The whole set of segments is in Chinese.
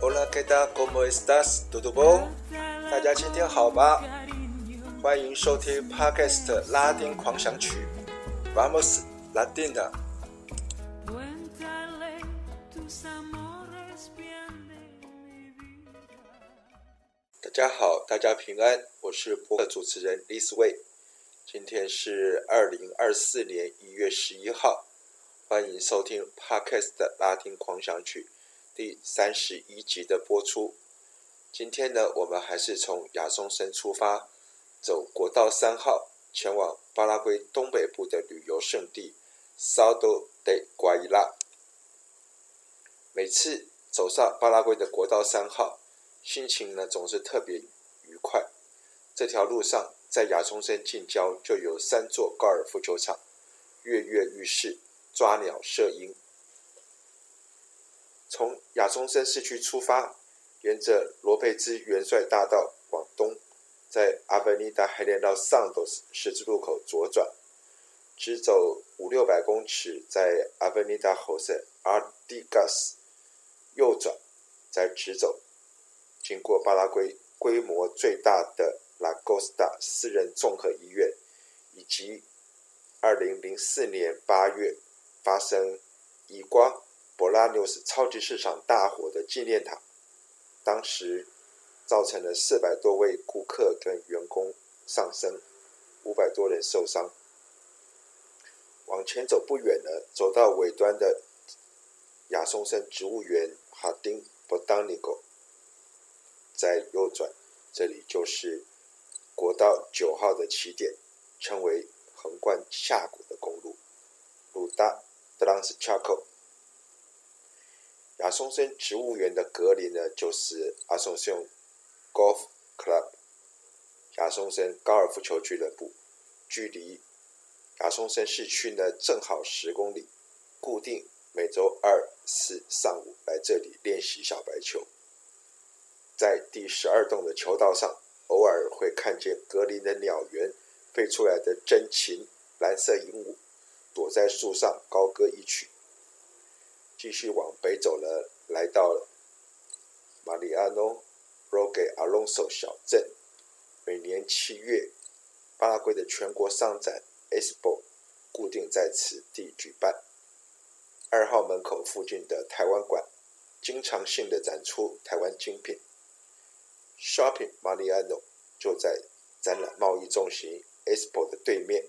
Hola, ¿qué tal? ¿Cómo estás? ¿Todo bien? 大家今天好吗？欢迎收听 Podcast 拉丁狂想曲，Vamos Latina。大家好，大家平安，我是播客主持人 Liz Wei。今天是二零二四年一月十一号，欢迎收听 Podcast 的拉丁狂想曲第三十一集的播出。今天呢，我们还是从亚松森出发，走国道三号，前往巴拉圭东北部的旅游胜地 Salto de Guaira。每次走上巴拉圭的国道三号，心情呢总是特别愉快。这条路上，在亚松森近郊就有三座高尔夫球场，跃跃欲试，抓鸟射鹰。从亚松森市区出发，沿着罗佩兹元帅大道往东，在 Avenida General Santos 十字路口左转，直走五六百公尺，在 Avenida José Artigas 右转，再直走，经过巴拉圭规模最大的。拉戈斯达私人综合医院，以及二零零四年八月发生以光博拉纽斯超级市场大火的纪念塔，当时造成了四百多位顾客跟员工丧生，五百多人受伤。往前走不远了，走到尾端的亚松森植物园哈丁博当尼狗，在右转，这里就是。国道九号的起点，称为横贯峡谷的公路，鲁达德朗斯恰科。亚松森植物园的隔离呢，就是亚松森 Golf Club，亚松森高尔夫球俱乐部，距离亚松森市区呢正好十公里。固定每周二四上午来这里练习小白球，在第十二栋的球道上。偶尔会看见格林的鸟园飞出来的真禽蓝色鹦鹉，躲在树上高歌一曲。继续往北走了，来到了马里亚诺·罗给阿隆索小镇。每年七月，巴拉圭的全国商展 Expo 固定在此地举办。二号门口附近的台湾馆，经常性的展出台湾精品。Shopping Mariano 就在展览贸易中心 Expo 的对面，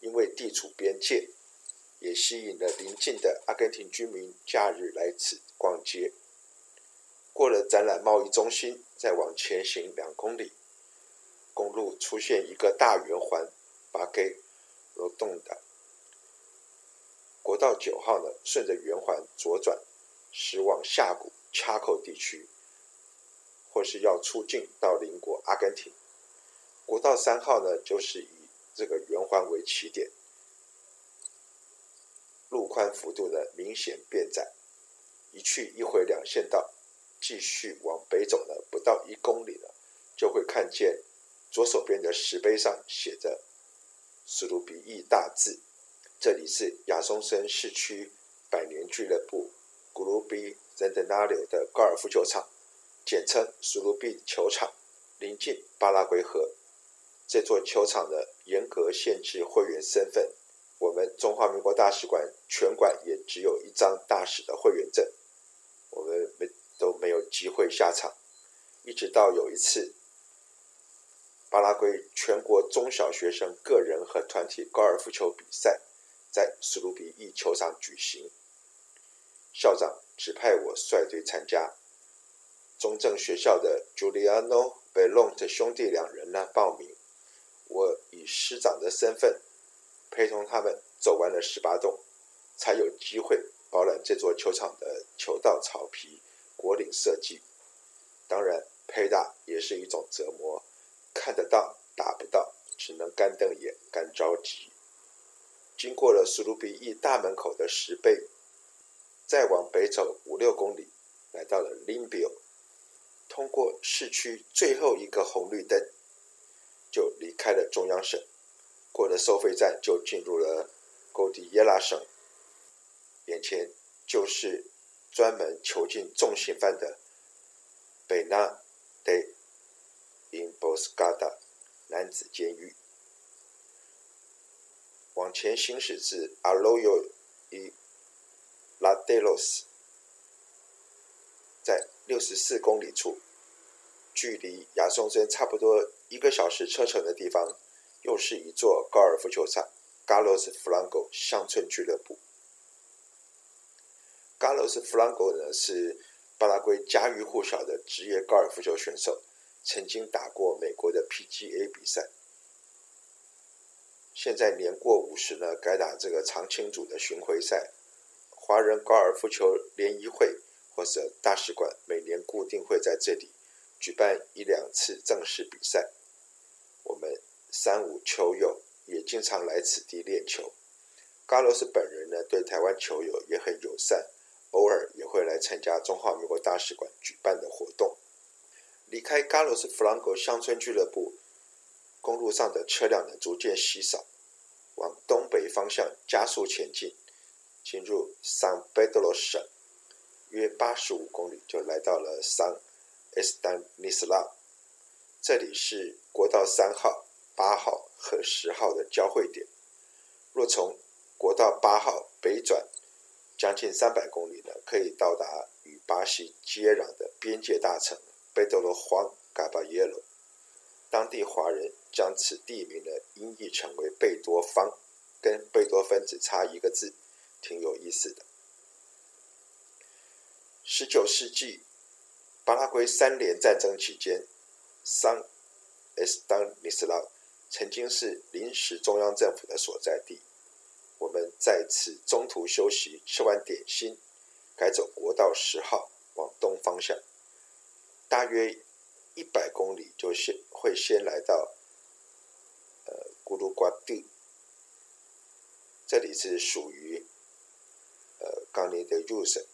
因为地处边界，也吸引了邻近的阿根廷居民假日来此逛街。过了展览贸易中心，再往前行两公里，公路出现一个大圆环，把给挪动的。国道九号呢，顺着圆环左转，驶往下谷恰口地区。或是要出境到邻国阿根廷，国道三号呢，就是以这个圆环为起点，路宽幅度呢明显变窄，一去一回两线道，继续往北走呢，不到一公里了，就会看见左手边的石碑上写着“苏鲁比意”大字，这里是亚松森市区百年俱乐部 Clube Centenario 的高尔夫球场。简称苏鲁比球场，临近巴拉圭河。这座球场的严格限制会员身份，我们中华民国大使馆全馆也只有一张大使的会员证，我们没都没有机会下场。一直到有一次，巴拉圭全国中小学生个人和团体高尔夫球比赛在苏鲁比一球场举行，校长指派我率队参加。中正学校的 Giuliano Bellont 兄弟两人呢报名，我以师长的身份陪同他们走完了十八洞，才有机会包揽这座球场的球道草皮、果岭设计。当然，陪打也是一种折磨，看得到打不到，只能干瞪眼、干着急。经过了苏鲁比一大门口的石碑，再往北走五六公里，来到了 Limbio。通过市区最后一个红绿灯，就离开了中央省，过了收费站就进入了哥迪耶拉省，眼前就是专门囚禁重刑犯的贝纳德因波斯加达男子监狱。往前行驶至阿罗尤伊拉德罗斯，在六十四公里处，距离亚松森差不多一个小时车程的地方，又是一座高尔夫球场——加洛斯·弗朗戈乡村俱乐部。g a l o s Franco 呢，是巴拉圭家喻户晓的职业高尔夫球选手，曾经打过美国的 PGA 比赛。现在年过五十呢，改打这个常青组的巡回赛。华人高尔夫球联谊会或者大使馆每年固定会在这里举办一两次正式比赛。我们三五球友也经常来此地练球。加洛斯本人呢，对台湾球友也很友善，偶尔也会来参加中华民国大使馆举办的活动。离开加洛斯弗朗戈乡村俱乐部。公路上的车辆呢，逐渐稀少，往东北方向加速前进，进入桑贝德罗省，约八十五公里就来到了桑埃斯丹尼斯拉。这里是国道三号、八号和十号的交汇点。若从国道八号北转，将近三百公里呢，可以到达与巴西接壤的边界大城贝德罗荒嘎巴耶罗。当地华人将此地名呢音译成为贝多方，跟贝多芬只差一个字，挺有意思的。十九世纪巴拉圭三联战争期间，桑埃斯丹尼斯拉曾经是临时中央政府的所在地。我们在此中途休息，吃完点心，改走国道十号往东方向，大约。一百公里就先会先来到呃咕噜瓜地，这里是属于呃冈尼德鲁省，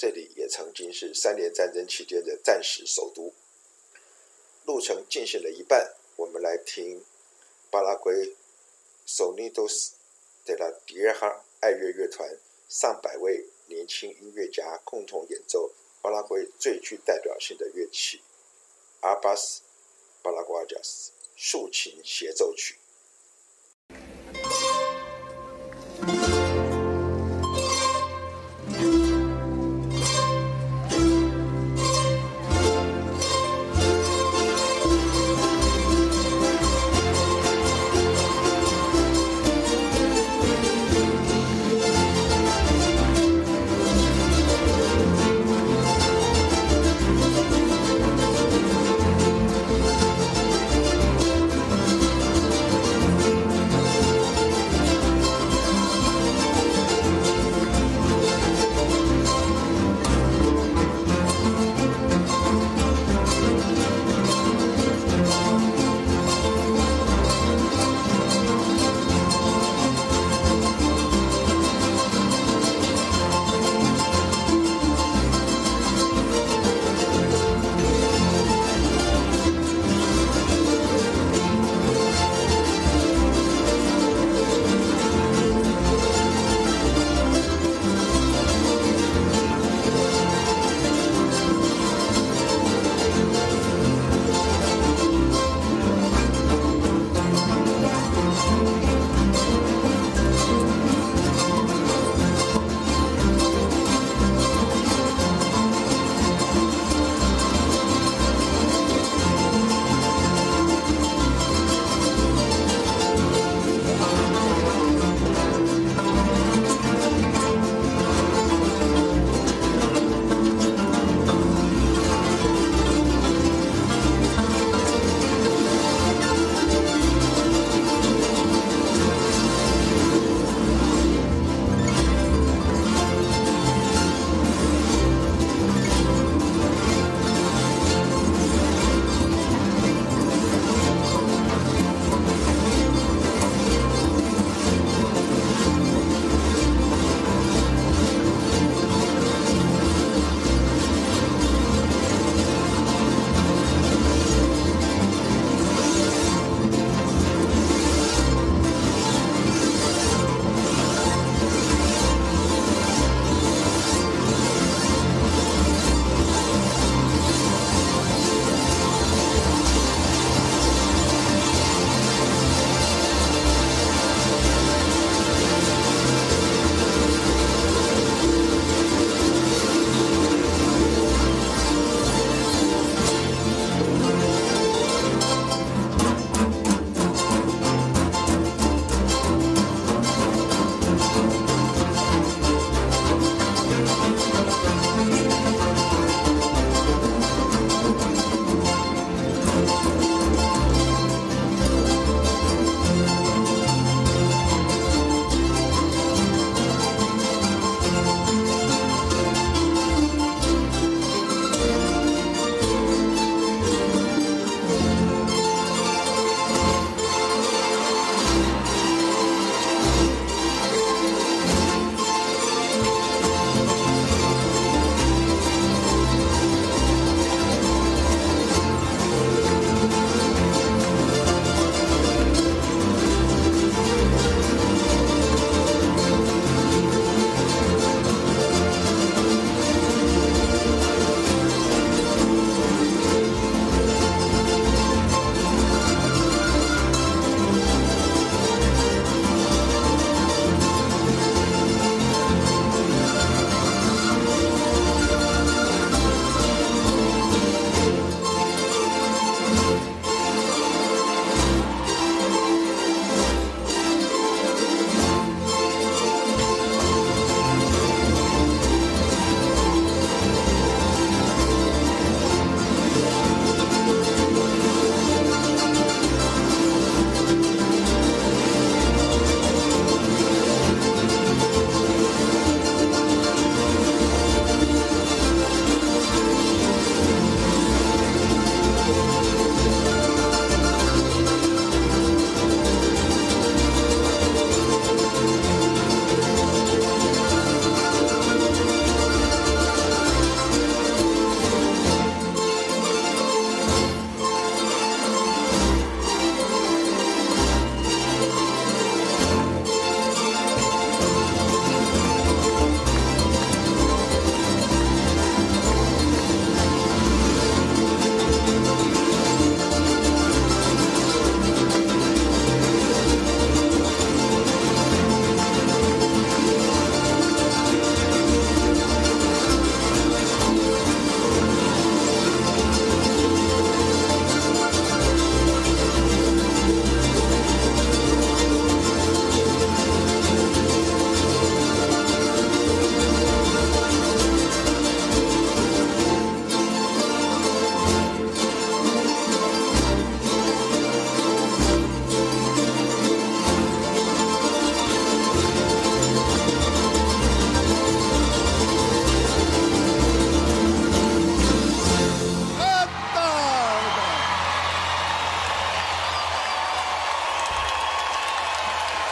这里也曾经是三联战争期间的战时首都。路程进行了一半，我们来听巴拉圭索尼多斯德拉迪尔哈爱乐乐团上百位年轻音乐家共同演奏巴拉圭最具代表性的乐器。阿巴斯·巴拉瓜加斯竖琴协奏曲。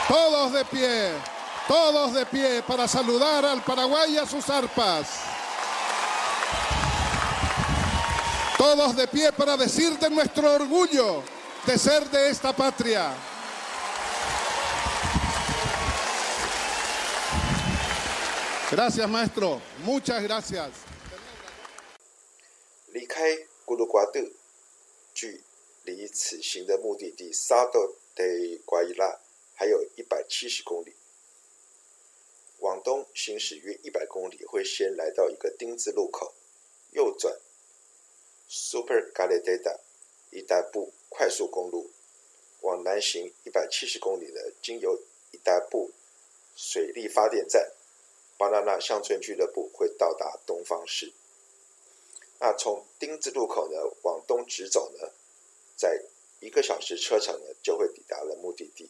Todos de pie, todos de pie para saludar al Paraguay y a sus arpas. Todos de pie para decir de nuestro orgullo de ser de esta patria. Gracias, maestro. Muchas gracias. 离开咕噜瓜特，距离此行的目的地萨多德瓜伊拉 还有一百七十公里。往东行驶约一百公里，会先来到一个丁字路口，右转 Super Galeteta 伊代布快速公路，往南行一百七十公里呢，经由伊代布水力发电站巴拉纳乡村俱乐部，会到达东方市。那从丁字路口呢往东直走呢，在一个小时车程呢就会抵达了目的地。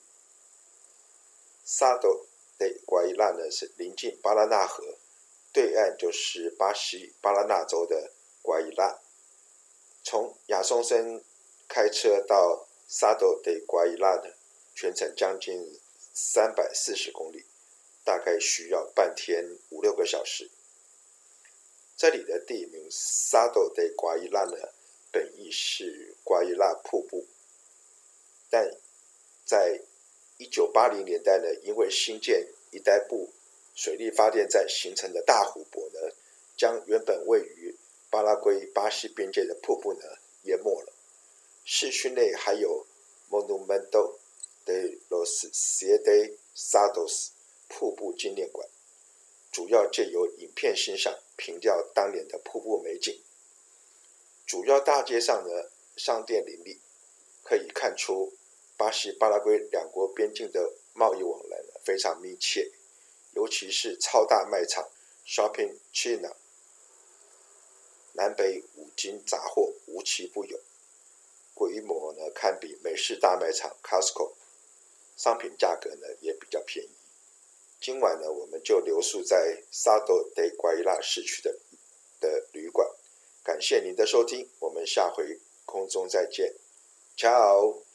萨多德瓜伊拉呢是临近巴拉纳河，对岸就是巴西巴拉纳州的瓜伊拉。从亚松森开车到萨多德瓜伊拉的全程将近三百四十公里，大概需要半天五六个小时。这里的地名萨多德瓜伊拉呢，本意是瓜伊拉瀑布，但在一九八零年代呢，因为新建伊代布水力发电站形成的大湖泊呢，将原本位于巴拉圭巴西边界的瀑布呢淹没了。市区内还有 Monumento de los Siete Saltos 瀑布纪念馆。主要借由影片欣赏，凭吊当年的瀑布美景。主要大街上呢，商店林立，可以看出巴西巴拉圭两国边境的贸易往来呢非常密切，尤其是超大卖场 Shopping China，南北五金杂货无奇不有，规模呢堪比美式大卖场 Costco，商品价格呢也比较便宜。今晚呢，我们就留宿在萨多德瓜伊拉市区的的旅馆。感谢您的收听，我们下回空中再见，Ciao。